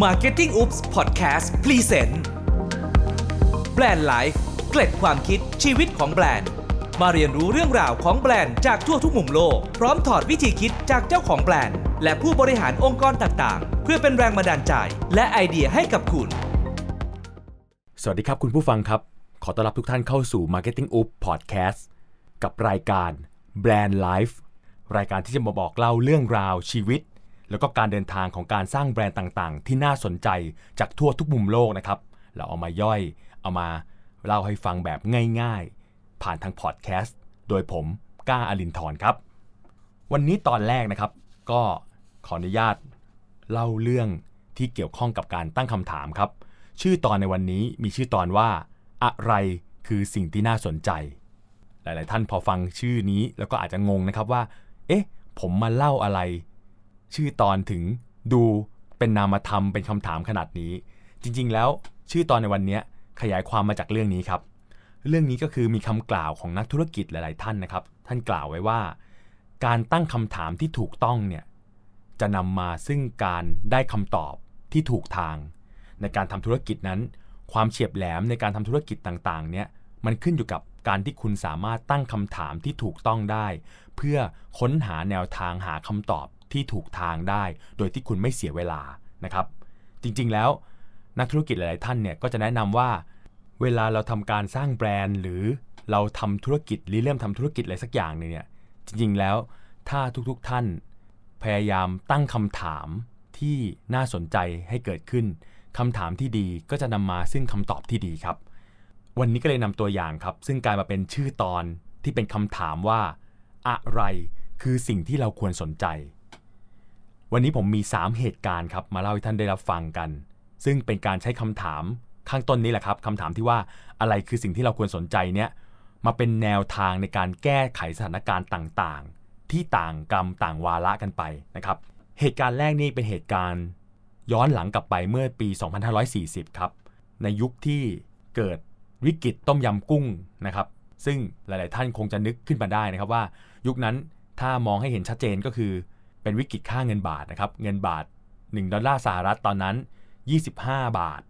Marketing Oops Podcast Present Brand Life เกล็ดความคิดชีวิตของแบรนด์ มาเรียนรู้เรื่องราวของแบรนด์จากทั่วทุกมุมโลก พร้อมถอดวิธีคิดจากเจ้าของแบรนด์ และผู้บริหารองค์กรต่างๆ เพื่อเป็นแรงบันดาลใจ และไอเดียให้กับคุณ สวัสดีครับคุณผู้ฟังครับ ขอต้อนรับทุกท่านเข้าสู่ Marketing Oops Podcast กับรายการ Brand Life รายการที่จะมาบอกเล่าเรื่องราวชีวิต แล้วก็การเดินทางของการสร้างแบรนด์ต่างๆ ที่น่าสนใจจากทั่วทุกมุมโลกนะครับ เราเอามาย่อย เอามาเล่าให้ฟังแบบง่ายๆ ผ่านทางพอดแคสต์โดยผมก้าอลินทร์ครับ วันนี้ตอนแรกนะครับ ก็ขออนุญาตเล่าเรื่องที่เกี่ยวข้องกับการตั้งคำถามครับ ชื่อตอนในวันนี้มีชื่อตอนว่า อะไรคือสิ่งที่น่าสนใจ หลาย ๆ ท่านพอฟังชื่อนี้แล้วก็อาจจะงงนะครับว่า เอ๊ะ ผมมาเล่าอะไร ชื่อตอนถึงดูเป็นนามธรรมเป็นคำถามขนาดนี้ จริงๆแล้วชื่อตอนในวันนี้ขยายความมาจากเรื่องนี้ครับ เรื่องนี้ก็คือมีคำกล่าวของนักธุรกิจหลาย ๆ ท่านนะครับ ท่านกล่าวไว้ว่า การตั้งคำถามที่ถูกต้องเนี่ยจะนำมาซึ่งการได้คำตอบที่ถูกทาง ในการทำธุรกิจนั้น ความเฉียบแหลมในการทำธุรกิจต่าง ๆ เนี่ยมันขึ้นอยู่กับการที่คุณสามารถตั้งคำถามที่ถูกต้องได้ เพื่อค้นหาแนวทางหาคำตอบ ที่ถูกทางได้ โดยที่คุณไม่เสียเวลานะครับ จริงๆแล้วนักธุรกิจหลาย ๆ ท่านเนี่ยก็จะแนะนำว่า เวลาเราทำการสร้างแบรนด์ หรือเราทำธุรกิจหรือเริ่มทำธุรกิจอะไรสักอย่างนึงเนี่ยจริง ๆ แล้วถ้าทุก ๆ ท่าน พยายามตั้งคำถามที่น่าสนใจให้เกิดขึ้นคำถามที่ดีก็จะนำมาซึ่งคำตอบที่ดีครับ วันนี้ก็เลยนำตัวอย่างครับ ซึ่งกลายมาเป็นชื่อตอนที่เป็นคำถามว่า อะไรคือสิ่งที่เราควรสนใจ วันนี้ผมมี 3 เหตุการณ์ครับมาเล่าให้ท่านได้รับฟังกัน ซึ่งเป็นการใช้คำถามข้างต้นนี้แหละครับคำถามที่ว่าอะไรคือสิ่งที่เราควรสนใจเนี่ยมาเป็นแนวทางในการแก้ไขสถานการณ์ต่างๆ ที่ต่างกรรมต่างวาระกันไปนะครับ เหตุการณ์แรกนี่เป็นเหตุการณ์ย้อนหลังกลับไปเมื่อปี 2540 ครับ ในยุคที่เกิดวิกฤตต้มยำกุ้งนะครับ ซึ่งหลาย ๆ ท่านคงจะนึกขึ้นมาได้นะครับว่า ยุคนั้นถ้ามองให้เห็นชัดเจนก็คือ เป็นวิกฤตค่าเงินบาทนะครับ เงินบาท 1 ดอลลาร์สหรัฐตอนนั้น 25 บาท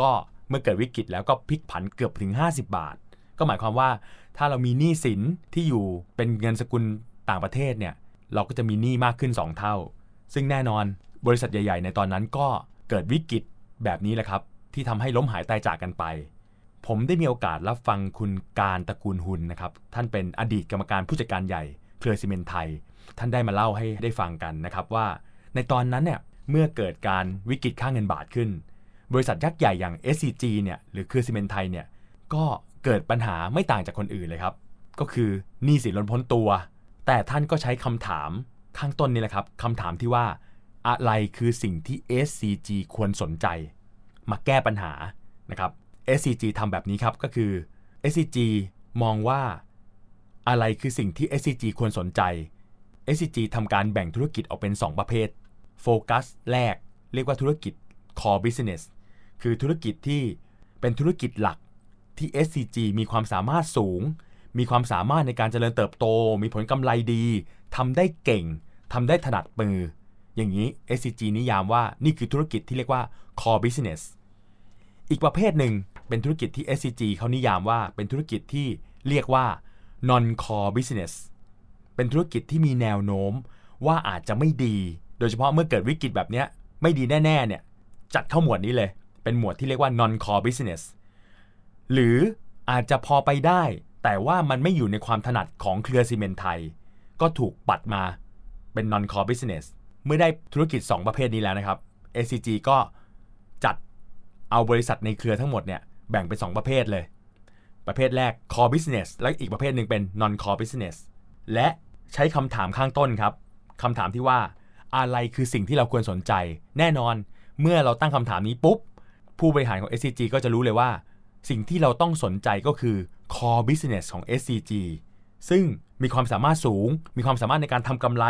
ก็เมื่อเกิดวิกฤตแล้วก็พลิกผันเกือบถึง 50 บาท ก็หมายความว่าถ้าเรามีหนี้สินที่อยู่เป็นเงินสกุลต่างประเทศเนี่ยเราก็จะมีหนี้มากขึ้น 2 เท่า ซึ่งแน่นอนบริษัทใหญ่ ๆ ในตอนนั้นก็เกิดวิกฤตแบบนี้แหละครับ ที่ทำให้ล้มหายตายจากกันไป ผมได้มีโอกาสรับฟังคุณการตระกูลหุนนะครับ ท่านเป็นอดีตกรรมการผู้จัดการใหญ่ เครือซีเมนไทย ท่านได้มาเล่าให้ได้ฟังกันนะครับว่า ในตอนนั้นเนี่ยเมื่อเกิดการวิกฤตค่าเงินบาทขึ้น บริษัทยักษ์ใหญ่อย่าง SCG เนี่ยหรือคือซีเมนไทยเนี่ยก็เกิดปัญหาไม่ต่างจากคนอื่นเลยครับ ก็คือหนี้สินล้นพ้นตัว แต่ท่านก็ใช้คำถามข้างต้นนี่แหละครับคำถามที่ว่าอะไรคือสิ่งที่ SCG ควรสนใจ มาแก้ปัญหานะครับ SCG ทำแบบนี้ครับก็คือ SCG มองว่าอะไรคือสิ่งที่ SCG ควรสนใจ SCG ทำการแบ่งธุรกิจออกเป็น 2 ประเภท โฟกัสแรก เรียกว่าธุรกิจ core business คือธุรกิจที่เป็นธุรกิจหลักที่ SCG มีความสามารถสูง มีความสามารถในการเจริญเติบโต มีผลกำไรดีทำได้เก่งทำได้ถนัดมือ อย่างนี้ SCG นิยามว่านี่คือธุรกิจที่เรียกว่า core business อีกประเภทหนึ่งเป็นธุรกิจที่ SCG เขานิยามว่าเป็นธุรกิจที่เรียกว่า non core business เป็นธุรกิจที่มีแนวโน้มว่าอาจจะไม่ดี โดยเฉพาะเมื่อเกิดวิกฤตแบบนี้ไม่ดีแน่ๆเนี่ยจัดเข้าหมวดนี้เลย เป็นหมวดที่เรียกว่า non core business หรืออาจจะพอไปได้ แต่ว่ามันไม่อยู่ในความถนัดของเครือซีเมนต์ไทย ก็ถูกปัดมาเป็น non core business เมื่อได้ธุรกิจ 2 ประเภทนี้แล้วนะครับ SCG ก็จัดเอาบริษัทในเครือทั้งหมดเนี่ยแบ่งเป็น 2 ประเภทเลย ประเภทแรก core business และอีกประเภทหนึ่งเป็น non core business และ ใช้คำถามข้างต้นครับคำถามที่ว่าอะไรคือสิ่งที่เราควรสนใจ แน่นอน เมื่อเราตั้งคำถามนี้ปุ๊บ ผู้บริหารของ SCG ก็จะรู้เลยว่า สิ่งที่เราต้องสนใจก็คือ core business ของ SCG ซึ่งมีความสามารถสูง มีความสามารถในการทำกำไร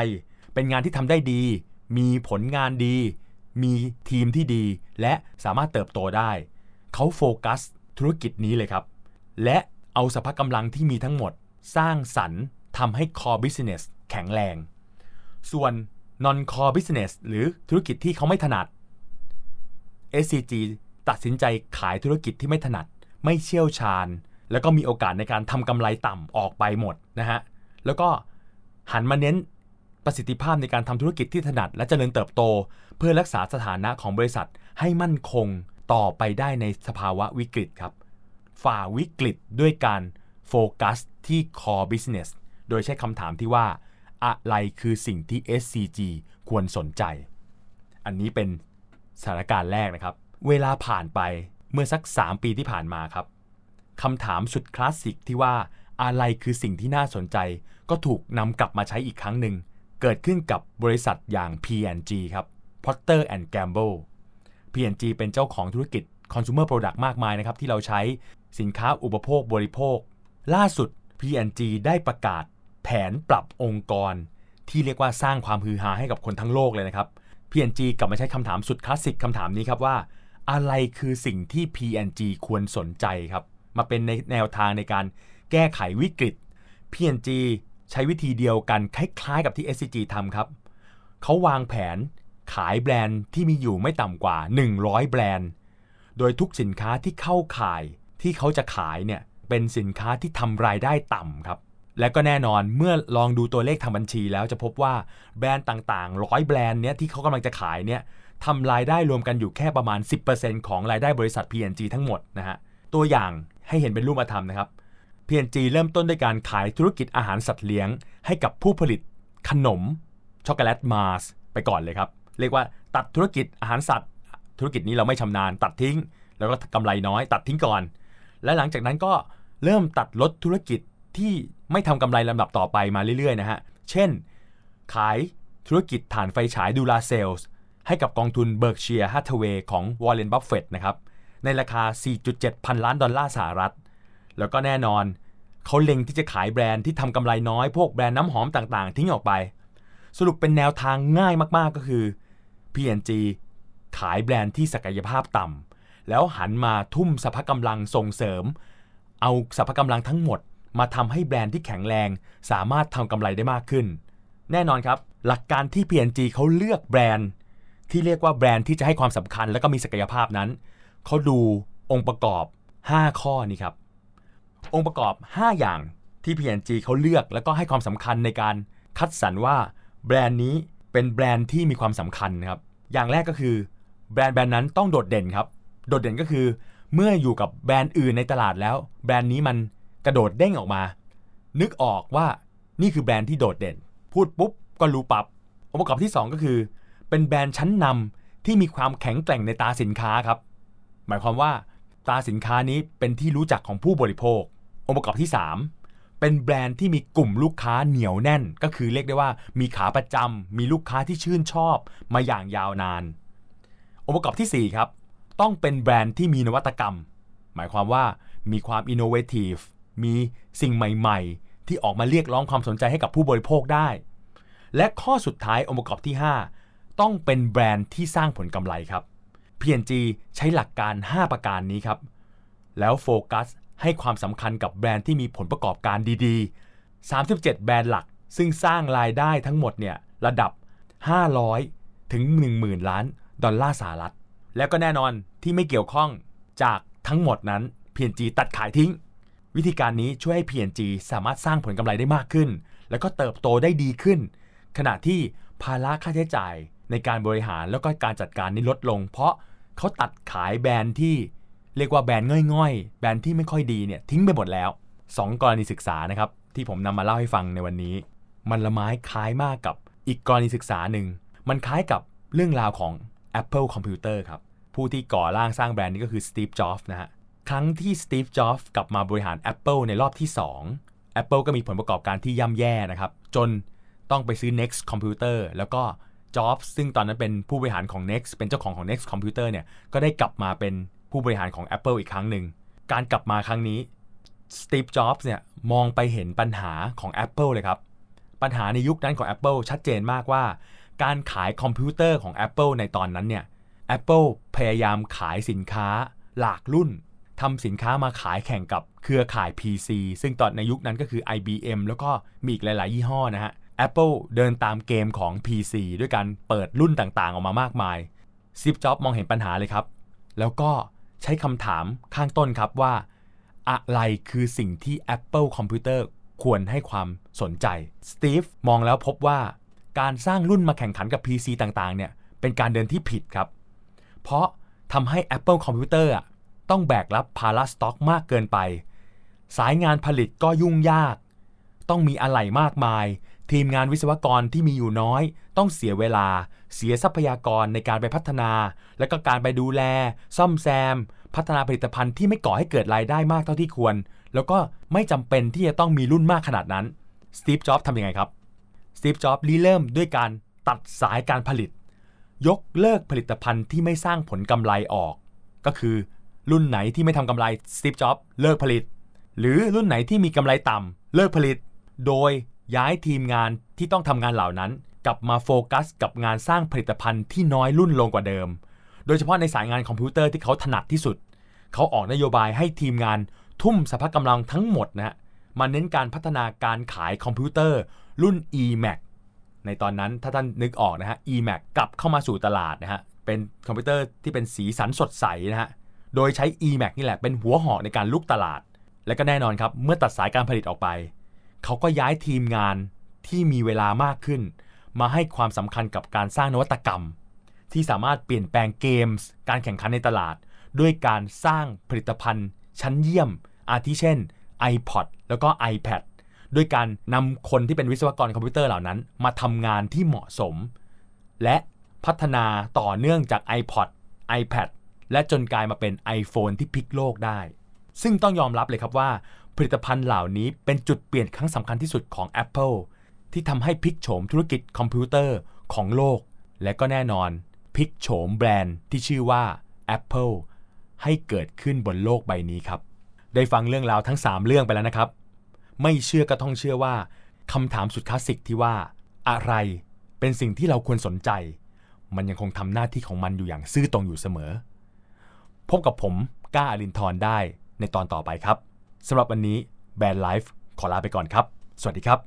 เป็นงานที่ทำได้ดี มีผลงานดี มีทีมที่ดี และสามารถเติบโตได้ เขาโฟกัสธุรกิจนี้เลยครับ และเอาสภาพกำลังที่มีทั้งหมด สร้างสรรค์ ทำให้ core business แข็งแรง ส่วน non core business หรือธุรกิจที่เขาไม่ถนัด SCG ตัดสินใจขายธุรกิจที่ไม่ถนัด ไม่เชี่ยวชาญ แล้วก็มีโอกาสในการทำกำไรต่ำออกไปหมดนะฮะ แล้วก็หันมาเน้นประสิทธิภาพในการทำธุรกิจที่ถนัด และเจริญเติบโต เพื่อรักษาสถานะของบริษัทให้มั่นคงต่อไปได้ในสภาวะวิกฤตครับ ฝ่าวิกฤตด้วยการโฟกัสที่ core business โดยใช้คำถามที่ว่า อะไรคือสิ่งที่ SCG ควรสนใจ อันนี้เป็นสถานการณ์แรกนะครับ เวลาผ่านไปเมื่อสัก 3 ปีที่ผ่านมาครับคำถามสุดคลาสสิกที่ว่าอะไรคือสิ่งที่น่าสนใจ ก็ถูกนำกลับมาใช้อีกครั้งหนึ่ง เกิดขึ้นกับบริษัทอย่าง P&G ครับ Procter and Gamble P&G เป็นเจ้าของธุรกิจ consumer product มากมายนะครับ ที่เราใช้สินค้าอุปโภคบริโภค ล่าสุด P&G ได้ประกาศ ผนปรับองค์กร ที่เรียกว่าสร้างความฮือฮาให้กับคนทั้งโลกเลยนะครับ P&G กลับมาใช้คำถามสุดคลาสสิกคำถามนี้ครับว่า อะไรคือสิ่งที่ P&G ควรสนใจครับ มาเป็นในแนวทางในการแก้ไขวิกฤต P&G ใช้วิธีเดียวกันคล้ายๆกับที่ SCG ทำครับ เขาวางแผนขายแบรนด์ที่มีอยู่ไม่ต่ำกว่า 100 แบรนด์ โดยทุกสินค้าที่เข้าขายที่เขาจะขายเนี่ยเป็นสินค้าที่ทำรายได้ต่ำครับ และก็แน่นอนเมื่อลองดูตัวเลขทางบัญชีแล้วจะพบว่าแบรนด์ต่างๆร้อยแบรนด์เนี้ยที่เขากำลังจะขายเนี่ยทำรายได้รวมกันอยู่แค่ประมาณ 10%ของรายได้บริษัท P&G ทั้งหมดนะฮะตัวอย่างให้เห็นเป็นรูปธรรมนะครับ P&G เริ่มต้นด้วยการขายธุรกิจอาหารสัตว์เลี้ยง ให้กับผู้ผลิตขนมช็อกโกแลต Mars ไปก่อนเลยครับ เรียกว่าตัดธุรกิจอาหารสัตว์ ธุรกิจนี้เราไม่ชำนาญตัดทิ้ง แล้วก็กำไรน้อยตัดทิ้งก่อน และหลังจากนั้นก็เริ่มตัดลดธุรกิจ ที่ไม่ทำกำไรลำดับต่อไปมาเรื่อยๆนะฮะ เช่น ขายธุรกิจถ่านไฟฉาย Duracell ให้กับกองทุน Berkshire Hathaway ของวอร์เรนบัฟเฟตนะครับ ในราคา 4.7 พันล้านดอลลาร์สหรัฐ แล้วก็แน่นอน เขาเล็งที่จะขายแบรนด์ที่ทำกำไรน้อย พวกแบรนด์น้ำหอมต่างๆ ทิ้งออกไป สรุปเป็นแนวทางง่ายมากๆก็คือ P&G ขายแบรนด์ที่ศักยภาพต่ำแล้วหันมาทุ่มสรรพกำลังส่งเสริม เอาสรรพกำลังทั้งหมด มาทำให้แบรนด์ที่แข็งแรง สามารถทำกำไรได้มากขึ้น แน่นอนครับ หลักการที่ P&G เขาเลือกแบรนด์ ที่เรียกว่าแบรนด์ที่จะให้ความสำคัญ และก็มีศักยภาพนั้น เขาดูองค์ประกอบ 5 ข้อนี้ครับ องค์ประกอบ 5 อย่างที่ P&G เขาเลือกแล้วก็ให้ความสำคัญในการคัดสรรว่าแบรนด์นี้เป็นแบรนด์ที่มีความสำคัญครับ อย่างแรกก็คือแบรนด์แบรนด์นั้นต้องโดดเด่นครับ โดดเด่นก็คือ เมื่ออยู่กับแบรนด์อื่นในตลาดแล้ว แบรนด์นี้มัน กระโดดเด้งออกมา นึกออกว่านี่คือแบรนด์ที่โดดเด่น พูดปุ๊บก็รู้ปับ๊บองค์ประกอบที่ 2 ก็คือ เป็นแบรนด์ชั้นนำที่มีความแข็งแกร่งในตาสินค้าครับ หมายความว่าตาสินค้านี้เป็นที่รู้จักของผู้บริโภค องค์ประกอบที่ 3 เป็นแบรนด์ที่มีกลุ่มลูกค้าเหนียวแน่น ก็คือเรียกได้ว่ามีขาประจำมีลูกค้าที่ชื่นชอบมาอย่างยาวนาน องค์ประกอบที่ 4 ครับ ต้องเป็นแบรนด์ที่มีนวัตกรรม หมายความว่ามีความอินโนเวทีฟ มีสิ่งใหม่ๆ ที่ออกมาเรียกร้องความสนใจให้กับผู้บริโภคได้ และข้อสุดท้ายองค์ประกอบที่ 5 ต้องเป็นแบรนด์ที่สร้างผลกำไรครับ P&G ใช้หลักการ 5 ประการนี้ครับ แล้วโฟกัสให้ความสำคัญกับแบรนด์ที่มีผลประกอบการดีๆ 37 แบรนด์หลัก ซึ่งสร้างรายได้ทั้งหมดเนี่ยระดับ 500 ถึง 10,000 ล้านดอลลาร์สหรัฐ แล้วก็แน่นอนที่ไม่เกี่ยวข้องจากทั้งหมดนั้น P&G ตัดขายทิ้ง วิธีการนี้ช่วยให้ P&G สามารถสร้างผลกำไรได้มากขึ้น แล้วก็เติบโตได้ดีขึ้น ขณะที่ภาระค่าใช้จ่ายในการบริหารแล้วก็การจัดการนี้ลดลง เพราะเขาตัดขายแบรนด์ที่เรียกว่าแบรนด์ง่อยๆ แบรนด์ที่ไม่ค่อยดีเนี่ยทิ้งไปหมดแล้ว 2 กรณีศึกษานะครับที่ผมนำมาเล่าให้ฟังในวันนี้ มันละไม้คล้ายมากกับอีกกรณีศึกษาหนึ่ง มันคล้ายกับเรื่องราวของ Apple Computer ครับ ผู้ที่ก่อร่างสร้างแบรนด์นี้ก็คือ Steve Jobs นะฮะ ครั้งที่ Steve Jobs กลับมาบริหาร Apple ในรอบที่ 2 Apple ก็มีผลประกอบการที่ย่ำแย่นะครับ จนต้องไปซื้อ Next Computer แล้วก็ Jobs ซึ่งตอนนั้นเป็นผู้บริหารของ Next เป็นเจ้าของของ Next Computer เนี่ย ก็ได้กลับมาเป็นผู้บริหารของ Apple อีกครั้งหนึ่ง การกลับมาครั้งนี้ Steve Jobs เนี่ยมองไปเห็นปัญหาของ Apple เลยครับ ปัญหาในยุคนั้นของ Apple ชัดเจนมากว่า การขายคอมพิวเตอร์ของ Apple ในตอนนั้นเนี่ย Apple พยายามขายสินค้าหลากรุ่น ทำสินค้ามาขายแข่งกับเครือข่าย PC ซึ่งตอนในยุคนั้นก็คือ IBM แล้วก็มีอีกหลาย ๆ ยี่ห้อนะฮะ Apple เดินตามเกมของ PC ด้วยการเปิดรุ่นต่างๆ ออกมามากมายซิปจ็อบมองเห็นปัญหาเลยครับ แล้วก็ใช้คำถามข้างต้นครับว่า อะไรคือสิ่งที่ Apple Computer ควรให้ความสนใจสตีฟมองแล้วพบว่าการสร้างรุ่นมาแข่งขันกับ PC ต่างๆ เนี่ย เป็นการเดินที่ผิดครับ เพราะทำให้ Apple Computer อะ ต้องแบกรับภาระสต็อกมากเกินไป สายงานผลิตก็ยุ่งยาก ต้องมีอะไหล่มากมาย ทีมงานวิศวกรที่มีอยู่น้อย ต้องเสียเวลา เสียทรัพยากรในการไปพัฒนา และก็การไปดูแล ซ่อมแซม พัฒนาผลิตภัณฑ์ที่ไม่ก่อให้เกิดรายได้มากเท่าที่ควร แล้วก็ไม่จำเป็นที่จะต้องมีรุ่นมากขนาดนั้นสตีฟจ็อบส์ทำยังไงครับสตีฟจ็อบส์ริเริ่มด้วยการตัดสายการผลิต ยกเลิกผลิตภัณฑ์ที่ไม่สร้างผลกำไรออก ก็คือ รุ่นไหนที่ไม่ทำกำไรสตีฟจ็อบเลิกผลิต หรือรุ่นไหนที่มีกำไรต่ำเลิกผลิต โดยย้ายทีมงานที่ต้องทำงานเหล่านั้น กลับมาโฟกัสกับงานสร้างผลิตภัณฑ์ที่น้อยรุ่นลงกว่าเดิม โดยเฉพาะในสายงานคอมพิวเตอร์ที่เขาถนัดที่สุด เขาออกนโยบายให้ทีมงานทุ่มสรรพกำลังทั้งหมดนะฮะมาเน้นการพัฒนาการขายคอมพิวเตอร์รุ่น iMac ในตอนนั้นถ้าท่านนึกออกนะฮะ eMac กลับเข้ามาสู่ตลาดนะฮะเป็นคอมพิวเตอร์ที่เป็นสีสันสดใสนะฮะ โดยใช้ eMac นี่แหละเป็นหัวหอกในการรุกตลาด และก็แน่นอนครับ เมื่อตัดสายการผลิตออกไป เขาก็ย้ายทีมงานที่มีเวลามากขึ้น มาให้ความสำคัญกับการสร้างนวัตกรรม ที่สามารถเปลี่ยนแปลงเกมส์ การแข่งขันในตลาด ด้วยการสร้างผลิตภัณฑ์ ชั้นเยี่ยม อาทิเช่น iPod แล้วก็ iPad ด้วยการนำคนที่เป็นวิศวกรคอมพิวเตอร์เหล่านั้น มาทำงานที่เหมาะสม และพัฒนาต่อเนื่องจาก iPod iPad และจนกลายมาเป็น iPhone ที่พลิกโลกได้ ซึ่งต้องยอมรับเลยครับว่า ผลิตภัณฑ์เหล่านี้เป็นจุดเปลี่ยนครั้งสำคัญที่สุดของ Apple ที่ทำให้พลิกโฉมธุรกิจคอมพิวเตอร์ของโลก และก็แน่นอนพลิกโฉมแบรนด์ที่ชื่อว่า Apple ให้เกิดขึ้นบนโลกใบนี้ครับ ได้ฟังเรื่องราวทั้ง 3 เรื่องไปแล้วนะครับ ไม่เชื่อก็ต้องเชื่อว่าคำถามสุดคลาสสิกที่ว่า อะไรเป็นสิ่งที่เราควรสนใจ มันยังคงทำหน้าที่ของมันอยู่อย่างซื่อตรงอยู่เสมอ พบกับผมก้าอลินทร์ได้ในตอนต่อไปครับสำหรับวันนี้แบรนด์ไลฟ์ขอลาไปก่อนครับ สวัสดีครับ